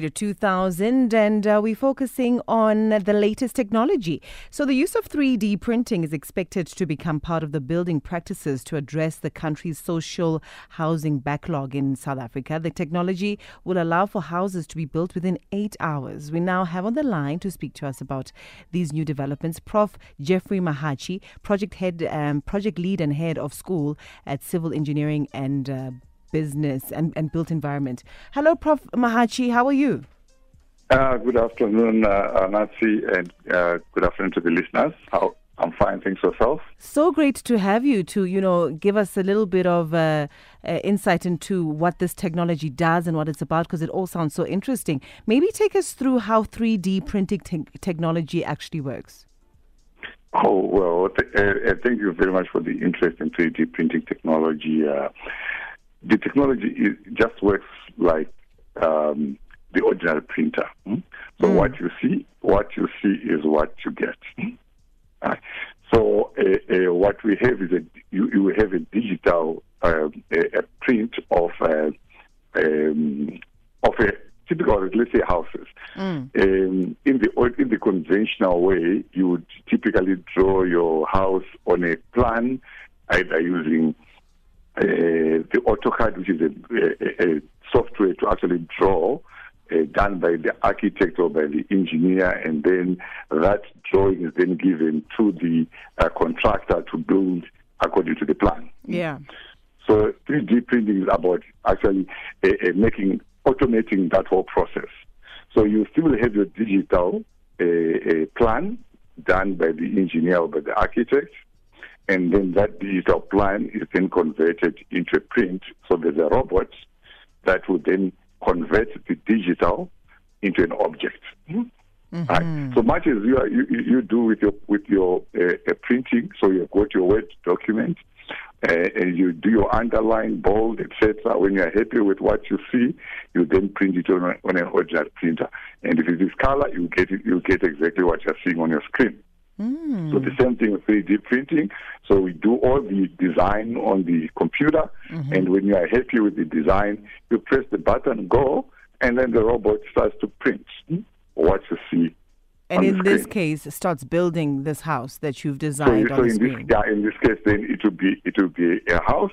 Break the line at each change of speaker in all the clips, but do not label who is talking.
to 2000 and uh, we're focusing on the latest technology. So the use of 3D printing is expected to become part of the building practices to address the country's social housing backlog in South Africa. The technology will allow for houses to be built within 8 hours. We now have on the line to speak to us about these new developments Prof Jeffrey Mahachi, project head um, project lead and head of school at Civil Engineering and uh, business and, and built environment. Hello, Prof. Mahachi. How are you?
Uh, good afternoon, uh, Nancy, and uh, good afternoon to the listeners. How I'm fine, thanks yourself.
So great to have you to, you know, give us a little bit of uh, uh, insight into what this technology does and what it's about because it all sounds so interesting. Maybe take us through how 3D printing te- technology actually works.
Oh, well, th- uh, thank you very much for the interest in 3D printing technology. The technology is, just works like um, the ordinary printer. Hmm? So mm. what you see, what you see is what you get. Uh, so uh, uh, what we have is a you, you have a digital uh, a, a, print of uh, um, of a typical let's say houses. Mm. Um, in the in the conventional way, you would typically draw your house on a plan, either using the AutoCAD, which is a, a, a software to actually draw, uh, done by the architect or by the engineer, and then that drawing is then given to the uh, contractor to build according to the plan.
Yeah.
So 3D printing is about actually uh, making automating that whole process. So you still have your digital uh, plan done by the engineer or by the architect, and then that digital plan is then converted into a print. So there's a robot that will then convert the digital into an object. Mm-hmm. Right? So much as you, are, you you do with your with your uh, uh, printing, so you go to your Word document uh, and you do your underline, bold, etc. When you are happy with what you see, you then print it on, on an ordinary printer. And if it is color, you get it, you get exactly what you're seeing on your screen. Mm. So the same thing with 3D printing. So we do all the design on the computer, mm-hmm. and when you are happy with the design, you press the button, go, and then the robot starts to print what you see.
And in this case, starts building this house that you've designed
so,
on
so
the
in
screen.
This, yeah, in this case, then it will be it will be a house.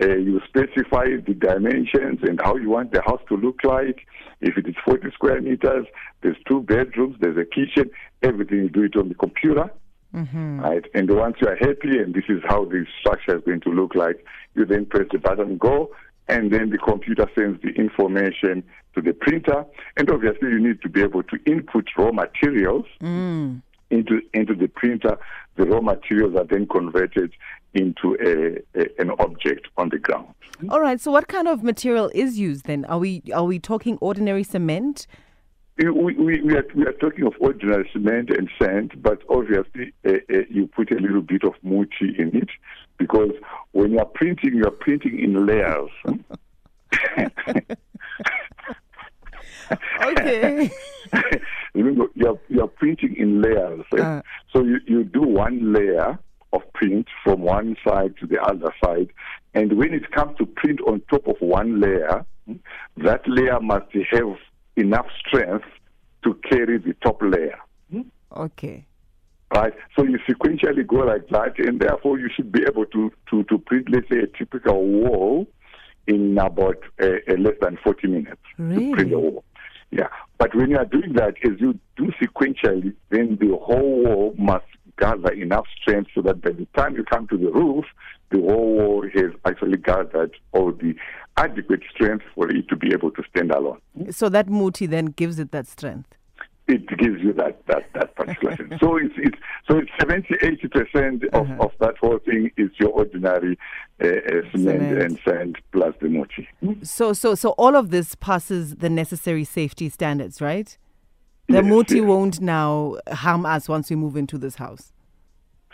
Uh, you specify the dimensions and how you want the house to look like. If it is 40 square meters, there's two bedrooms, there's a kitchen, everything you do it on the computer. Mm-hmm. Right? And once you are happy and this is how the structure is going to look like, you then press the button go and then the computer sends the information to the printer. And obviously you need to be able to input raw materials mm. Into into the printer. The raw materials are then converted into a, a, an object on the ground.
All right. So, what kind of material is used then? Are we are we talking ordinary cement?
We, we, we, are, we are talking of ordinary cement and sand, but obviously uh, uh, you put a little bit of muti in it because when you are printing, you are printing in layers.
okay.
Remember, you're, you're printing in layers. Uh, so you, you do one layer of print from one side to the other side. And when it comes to print on top of one layer, that layer must have enough strength to carry the top layer.
Okay.
Right? So you sequentially go like that, and therefore you should be able to, to, to print, let's say, a typical wall in about uh, uh, less than 40 minutes
really?
to print the wall. Yeah. But when you are doing that, as you do sequentially, then the whole wall must gather enough strength so that by the time you come to the roof, the whole wall has actually gathered all the adequate strength for it to be able to stand alone.
So that muti then gives it that strength.
It gives you that that that particular thing. So it's it's so it's 70 80 percent of, uh-huh. of that whole thing is your ordinary uh, uh, cement, cement, and sand plus the muti.
So so so all of this passes the necessary safety standards, right? The yes, yes. won't now harm us once we move into this house.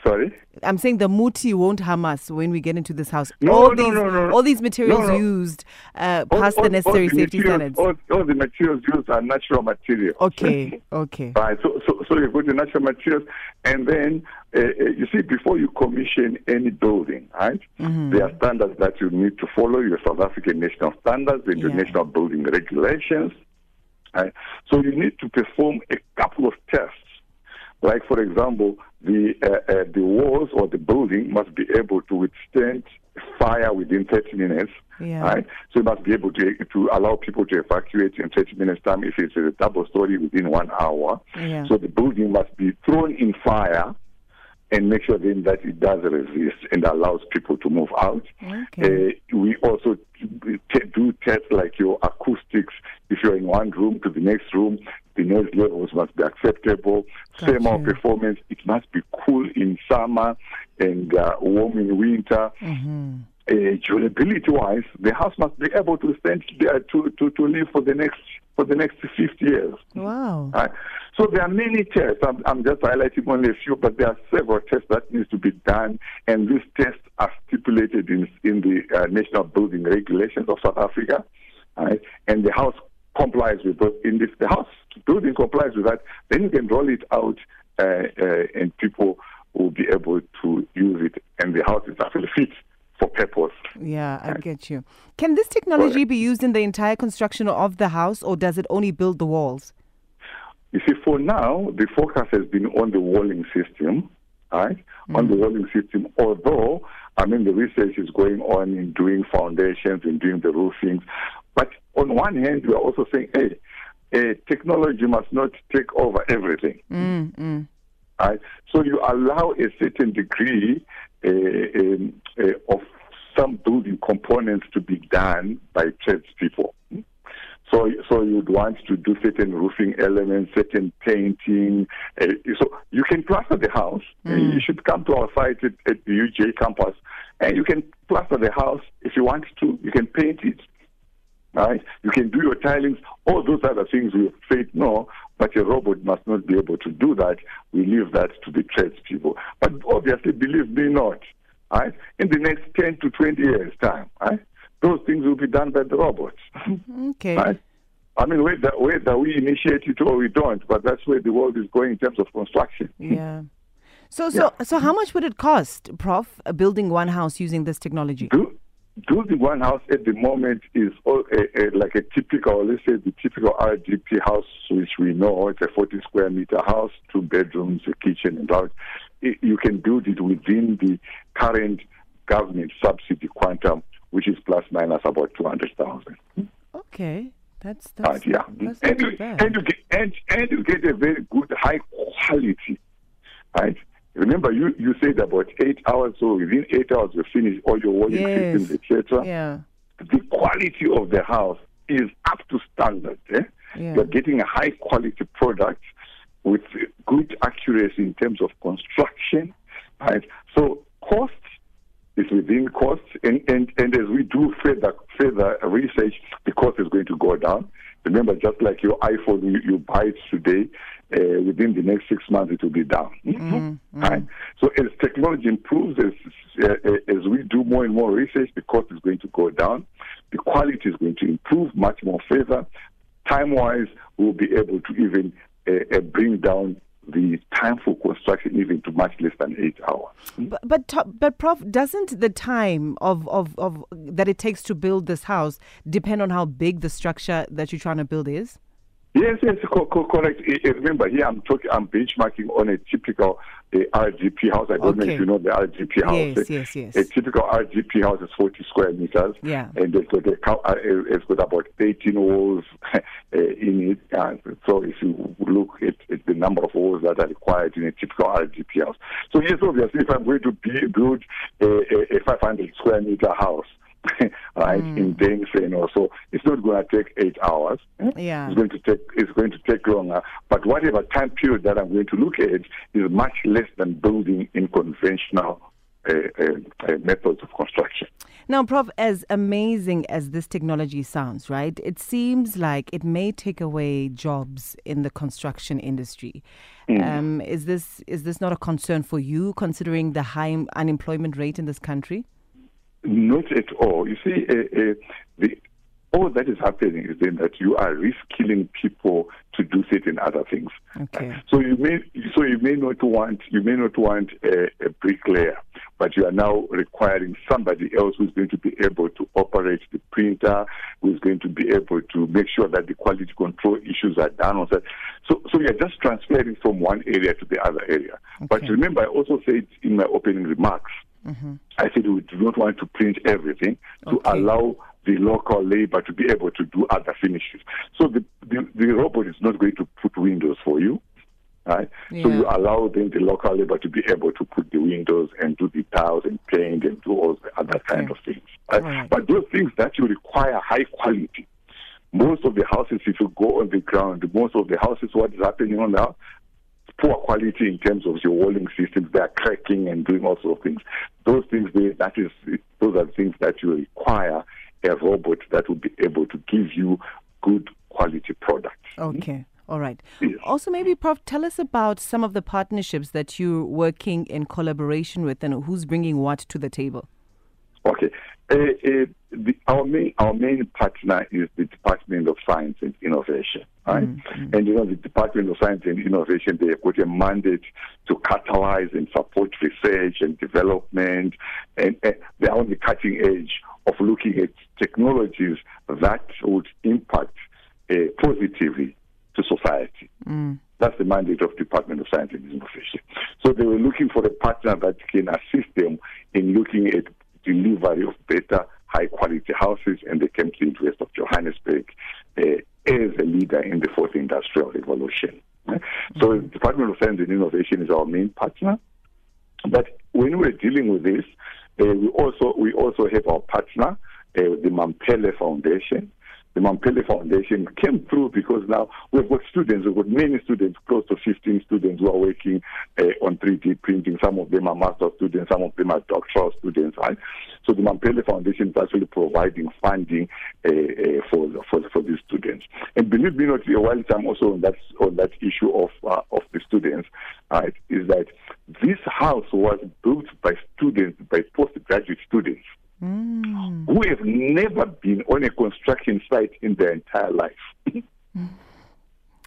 Sorry?
I'm saying the muti won't harm us when we get into this house.
No,
all
no,
these,
no, no,
All these materials used uh, pass the necessary
all
safety standards.
All, all, the materials used are natural materials.
Okay, okay.
Right, so, so, so you go to natural materials, and then uh, you see, before you commission any building, right, mm-hmm. there are standards that you need to follow your South African national standards, the international yeah. building regulations. Right? So you need to perform a couple of tests. Like, for example, the, uh, uh, the walls or the building must be able to withstand fire within 30 minutes.
Yeah.
Right? So you must be able to, to allow people to evacuate in 30 minutes time if it's a double story within one hour.
Yeah.
So the building must be thrown in fire and make sure then that it does resist and allows people to move out.
Okay.
Uh, we also t- do tests like your acoustics. If you're in one room to the next room, the noise levels must be acceptable.
Got
Thermal performance, it must be cool in summer and uh, warm in winter.
Mm-hmm.
Uh, durability wise, the house must be able to stand there to, to, to live for the next for the next 50 years.
Wow.
Right. So there are many tests. I'm, I'm just highlighting only a few, but there are several tests that needs to be done, and these tests are stipulated in in the uh, National Building Regulations of South Africa, right? And the house complies with those. In if the house building complies with that, then you can roll it out, uh, uh, and people will be able to use it, and the house is actually fit for purpose.
Yeah, I get you. Can this technology be used in the entire construction of the house, or does it only build the walls?
You see, for now, the focus has been on the walling system, right? On the walling system, although, I mean, the research is going on in doing foundations and doing the roofings. But on one hand, we are also saying, hey, uh, technology must not take over everything.
Mm, mm.
Right? So you allow a certain degree of some building components to be done by tradespeople. So, so you'd want to do certain roofing elements, certain painting. Uh, so you can plaster the house. Uh, You should come to our site at, at the UJ campus, and you can plaster the house if you want to. You can paint it. Right? You can do your tilings. All those other things we said no, but a robot must not be able to do that. We leave that to the tradespeople. But obviously, believe me not, right? In the next 10 to 20 years' time, right? Those things will be done by the robots. Mm-hmm.
Okay.
Right? I mean, whether, whether we initiate it or we don't, but that's where the world is going in terms of construction.
Yeah. So, so, so, how much would it cost, Prof, building one house using this technology?
Do, building one house at the moment is all, like a typical, let's say the typical RDP house, which we know it's a 40 square meter house, two bedrooms, a kitchen, and out. You can build it within the current government subsidy quantum, which is plus minus about 200,000.
Okay. That's
Uh,
that's,
yeah,
that's
and you, and you get and, and you get a very good high quality, right? Remember, you you said about eight hours, so within eight hours you finish all your walling
Yes.
systems, etc.
Yeah.
The quality of the house is up to standard. Eh?
Yeah.
You're getting a high quality product with good accuracy in terms of construction, right? So cost is within cost, and, and, and as we do further further research, the cost is going to go down. Remember, just like your iPhone, you, you buy it today, uh, within the next six months it will be down. Right? So as technology improves, as uh, as we do more and more research, the cost is going to go down. The quality is going to improve much more further. Time-wise, we'll be able to even uh, uh, bring down the time for construction even to much less than eight hours.
But but, but Prof, doesn't the time of, of, of that it takes to build this house depend on how big the structure that you're trying to build is?
Yes, yes, co- co- correct. Eh, Remember, here I'm talking, I'm benchmarking on a typical uh, RDP house. I don't know if you know the RDP house.
Yes, yes, yes.
A typical RDP house is 40 square meters.
Yeah.
And it's got, a, uh, it's got about 18 walls uh, in it. Uh, so if you look at, at the number of walls that are required in a typical RDP house. So yes, obviously, if I'm going to build a, a 500 square meter house, right,
Hmm.
in Dengsen or so, it's not going to take eight hours. eh?
Yeah.
It's going to take it's going to take longer. But whatever time period that I'm going to look at is much less than building in conventional uh, uh, uh, methods of construction.
Now, Prof, as amazing as this technology sounds, right? It seems like it may take away jobs in the construction industry. Um, is this is this not a concern for you, considering the high unemployment rate in this country?
Not at all. You see, uh, uh, the, all that is happening is then that you are reskilling people to do certain other things.
Okay.
So you may so you may not want you may not want a, a bricklayer, but you are now requiring somebody else who's going to be able to operate the printer, who's going to be able to make sure that the quality control issues are done on that. So, so you're just transferring from one area to the other area. Okay. But remember, I also said in my opening remarks, mm-hmm. I said we do not want to print everything to okay. allow the local labor to be able to do other finishes. So the, the, the robot is not going to put windows for you. Right? Yeah. So you allow then the local labor to be able to put the windows and do the tiles and paint and do all the other kind of things. Right? right? But those things that you require high quality. Most of the houses, if you go on the ground, most of the houses, what is happening on now, poor quality in terms of your walling systems. They are cracking and doing all sorts of things. Those things, they, that is, those are things that you require a robot that will be able to give you good quality products. Hmm?
Okay. All right. Yes. Also, maybe, Prof, tell us about some of the partnerships that you're working in collaboration with and who's bringing what to the table.
Okay. Uh, uh, the, our main our main partner is the Department of Science and Innovation, right? Mm-hmm. And you know the Department of Science and Innovation they have got a mandate to catalyze and support research and development, and, and they are on the cutting edge of looking at technologies that would impact uh, positively to society. Mm. That's the mandate of the Department of Science and Innovation. So they were looking for a partner that can assist them in looking at delivery of better, high quality houses, and they came to the West of Johannesburg uh, as a leader in the fourth industrial revolution. Mm-hmm. So the Department of Science and Innovation is our main partner. But when we're dealing with this, uh, we also we also have our partner, uh, the Mamphele Foundation, the Mamphele Foundation came through because now we've got students, we've got many students, close to 15 students who are working uh, on 3D printing. Some of them are master students, some of them are doctoral students, right? So the Mamphele Foundation is actually providing funding uh, uh, for, for for these students. And believe me not, a while I'm also on that on that issue of uh, of the students, right, is that this house was built by students, by postgraduate students. Who have never been on a construction site in their entire life.
mm.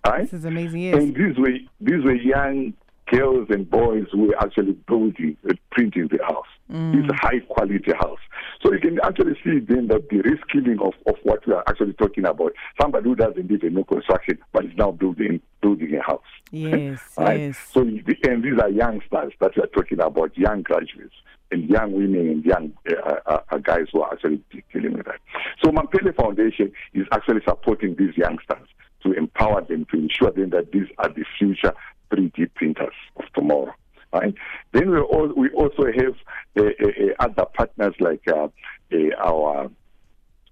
right? This is amazing. Yes.
And these were these were young girls and boys who were actually building, uh, printing the house. Mm. It's a high quality house. So you can actually see then that the reskilling of, of what we are actually talking about. Somebody who doesn't even know construction, but is now building building a house.
Yes, right? yes.
So and these are youngsters that we are talking about, young graduates and young women and young uh, uh, uh, guys who are actually dealing with that. So Mamphele Foundation is actually supporting these youngsters to empower them, to ensure them that these are the future 3D printers of tomorrow. Right? Then we, all, we also have uh, uh, other partners like our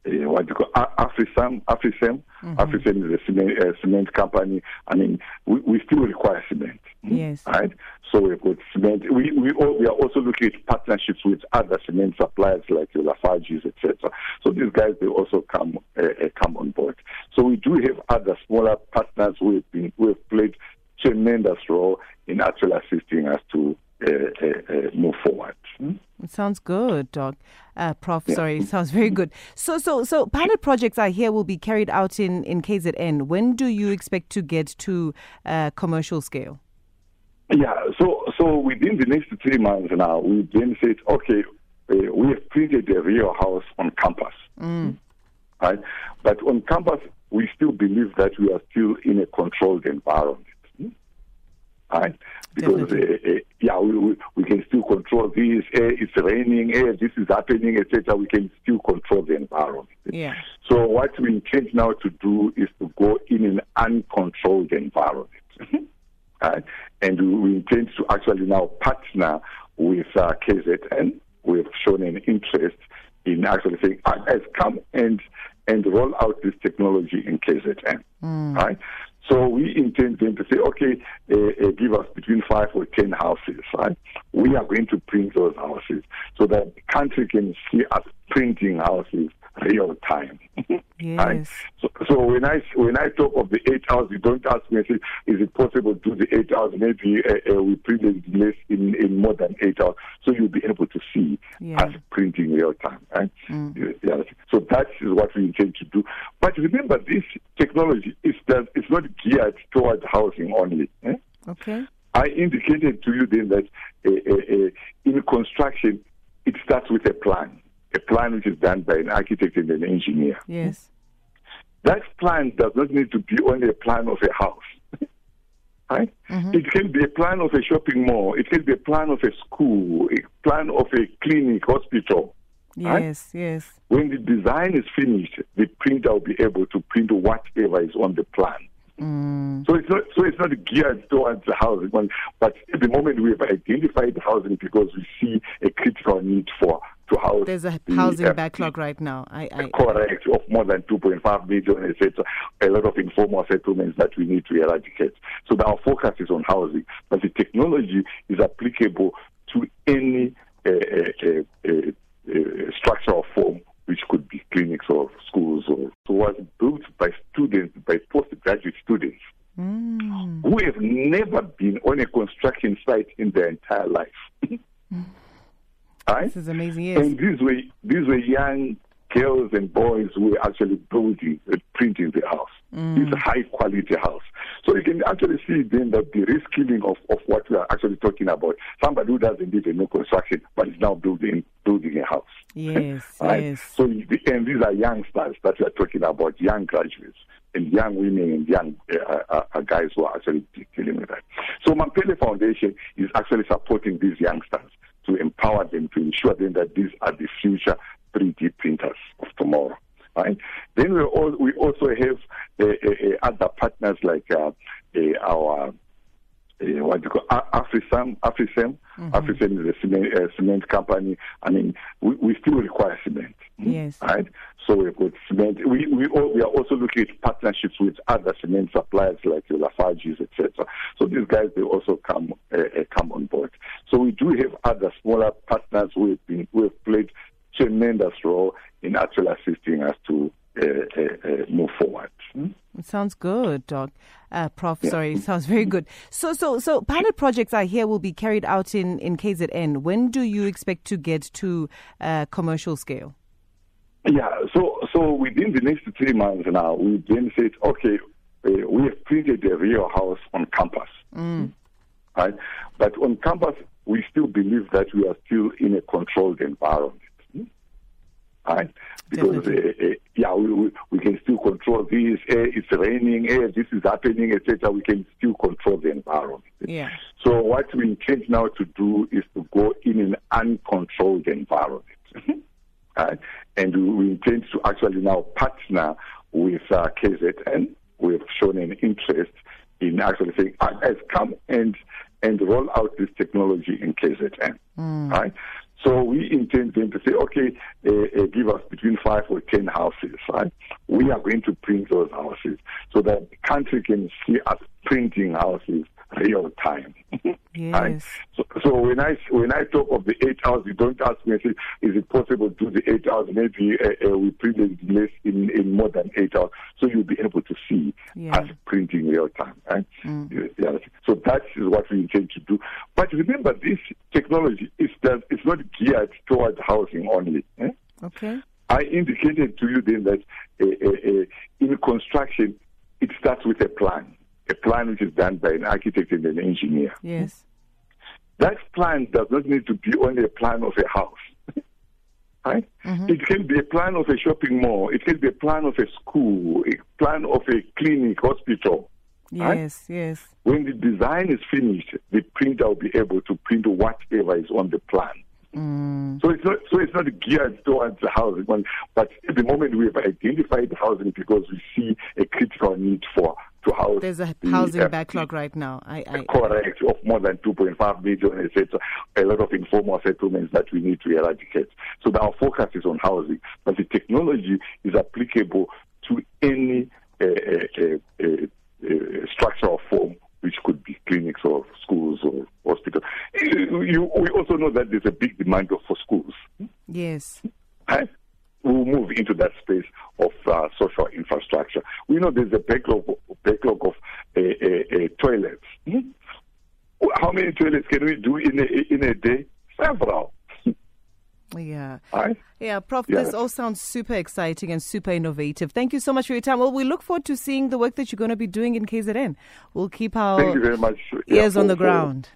uh, what do you call AfriSam. AfriSam, mm-hmm. AfriSam is a cement, uh, cement company. I mean, we, we still require cement.
Yes.
Right. So we've got cement. We we, all, we are also looking at partnerships with other cement suppliers like Lafarge's, etc. So these guys they also come uh, uh, come on board. So we do have other smaller partners who have been who have played tremendous role in actually assisting us to uh, uh, uh, move forward. Hmm?
It sounds good, Doc. Uh, Prof. Yeah. Sorry, sounds very good. So, so, so, pilot projects I hear will be carried out in in KZN. When do you expect to get to uh, commercial scale?
Yeah, so so within the next three months now, we then said, okay, uh, we have printed a real house on campus, mm. right? But on campus, we still believe that we are still in a controlled environment right? Because uh, uh, yeah, we, we can still control this. Uh, it's raining. This is happening, etc. We can still control the environment.
Yeah.
So what we intend now to do is to go in an uncontrolled environment, right? And we intend to actually now partner with uh, KZN. We have shown an interest in actually saying, "Guys, come and and roll out this technology in KZN." Mm. Right? So we intend then to say, okay, uh, uh, give us between five or ten houses, right? We are going to print those houses so that the country can see us printing houses real time.
Yes. right?
so, so, when I when I talk of the eight hours, you don't ask me, is it possible to do the eight hours? Maybe uh, uh, we print it less in, in more than eight hours, so you'll be able to see yeah. us printing real time. Right? Mm. Yeah. So that is what we intend to do. But remember, this technology is that it's not geared towards housing only. Eh?
Okay.
I indicated to you then that uh, uh, in construction, it starts with a plan, a plan which is done by an architect and an engineer.
Yes.
That plan does not need to be only a plan of a house. right? Mm-hmm. It can be a plan of a shopping mall. It can be a plan of a school, a plan of a clinic, hospital.
Yes, right? yes.
When the design is finished, the printer will be able to print whatever is on the plan.
Mm.
So it's not so it's not geared towards the housing, but at the moment we have identified housing because we see a critical need for to house.
There's a housing the, uh, backlog right now. I, I,
correct of more than 2.5 million, etc. A lot of informal settlements that we need to eradicate. So our focus is on housing, but the technology is applicable to any uh, uh, structure or form which could be clinics or schools or so was built by students, by postgraduate students
mm.
who have never been on a construction site in their entire life.
mm. right? This is amazing. Yes.
And these were these were young girls and boys were actually building, uh, printing the house.
Mm.
It's a high quality house. So you can actually see then that the reskilling of, of what we are actually talking about. Somebody who doesn't even know construction, but is now building building a house.
Yes,
right?
yes.
So and these are youngsters that we are talking about, young graduates and young women and young uh, uh, uh guys who are actually dealing with that. So Mampele Foundation is actually supporting these youngsters to empower them to ensure them that these are the future 3D printers of tomorrow. Right? Then we, all, we also have uh, uh, other partners like uh, our uh, what do you call AfriSam, AfriSam. Mm-hmm. AfriSam is a cement, uh, cement company. I mean, we, we still require cement.
Yes.
Right? So we've got cement. We, we, all, we are also looking at partnerships with other cement suppliers like Lafarge's, etc. So these guys, they also come uh, come on board. So we do have other smaller partners who have, been, who have played tremendous role in actually assisting us to uh, uh, uh, move forward. Hmm?
It sounds good, Doc. Uh, Prof, yeah. sorry, it sounds very good. So, so, so pilot projects I hear will be carried out in, in KZN. When do you expect to get to uh, commercial scale?
Yeah, so so within the next three months now, we then said, okay, uh, we have printed a real house on campus,
mm.
right? But on campus, we still believe that we are still in a controlled environment right? Because uh, uh, yeah, we, we, we, can still control this. Uh, it's raining. Uh, this is happening, etc. We can still control the environment.
Yeah.
So what we intend now to do is to go in an uncontrolled environment, right? And we intend to actually now partner with uh, KZN. We have shown an interest in actually saying, "Guys, come and and roll out this technology in KZN."
Mm.
Right? So we intend then to say, okay, uh, uh, give us between five or ten houses, right? We are going to print those houses so that the country can see us printing houses real time.
Yes.
So, so, when I when I talk of the eight hours, you don't ask me, say, is it possible to do the eight hours? Maybe uh, uh, we print it less in, in more than eight hours, so you'll be able to see
yeah.
us printing real time. Right?
Mm.
Yeah. So that is what we intend to do. But remember, this technology is that it's not geared towards housing only. Eh?
Okay.
I indicated to you then that uh, uh, in construction, it starts with a plan plan which is done by an architect and an engineer.
Yes.
That plan does not need to be only a plan of a house. right?
Mm-hmm.
It can be a plan of a shopping mall. It can be a plan of a school, a plan of a clinic, hospital.
Yes,
right?
yes.
When the design is finished, the printer will be able to print whatever is on the plan.
Mm.
So it's not so it's not geared towards the housing, but at the moment we have identified the housing because we see a critical need for to house.
There's a housing the, backlog right now. I, I,
correct of more than 2.5 million, etc. A lot of informal settlements that we need to eradicate. So our focus is on housing, but the technology is applicable to any uh, uh, uh, structure or form which could be clinics or schools or hospitals. You, we also know that there's a big demand for schools.
Yes.
Right? We'll move into that space of uh, social infrastructure. We know there's a backlog, backlog of uh, uh, toilets. Hmm? How many toilets can we do in a, in a day? Several.
Yeah. Yeah, Prof, this all sounds super exciting and super innovative. Thank you so much for your time. Well, we look forward to seeing the work that you're going to be doing in KZN. We'll keep our
Thank you very much.
ears yeah, on the ground.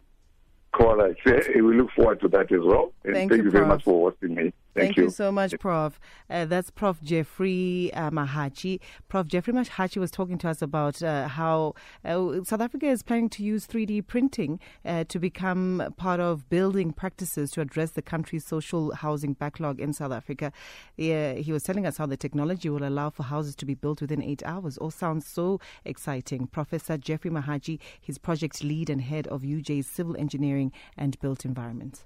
Correct. We look forward to that as well. And thank, thank you, you very much for hosting me.
Thank, Thank you. you. so much, Prof. Uh, that's Prof. Jeffrey uh, Mahachi. Prof. Jeffrey Mahachi was talking to us about uh, how uh, South Africa is planning to use 3D printing uh, to become part of building practices to address the country's social housing backlog in South Africa. he was telling us how the technology will allow for houses to be built within eight hours. All sounds so exciting. Professor Jeffrey Mahachi, his project lead and head of UJ's Civil Engineering and Built Environment.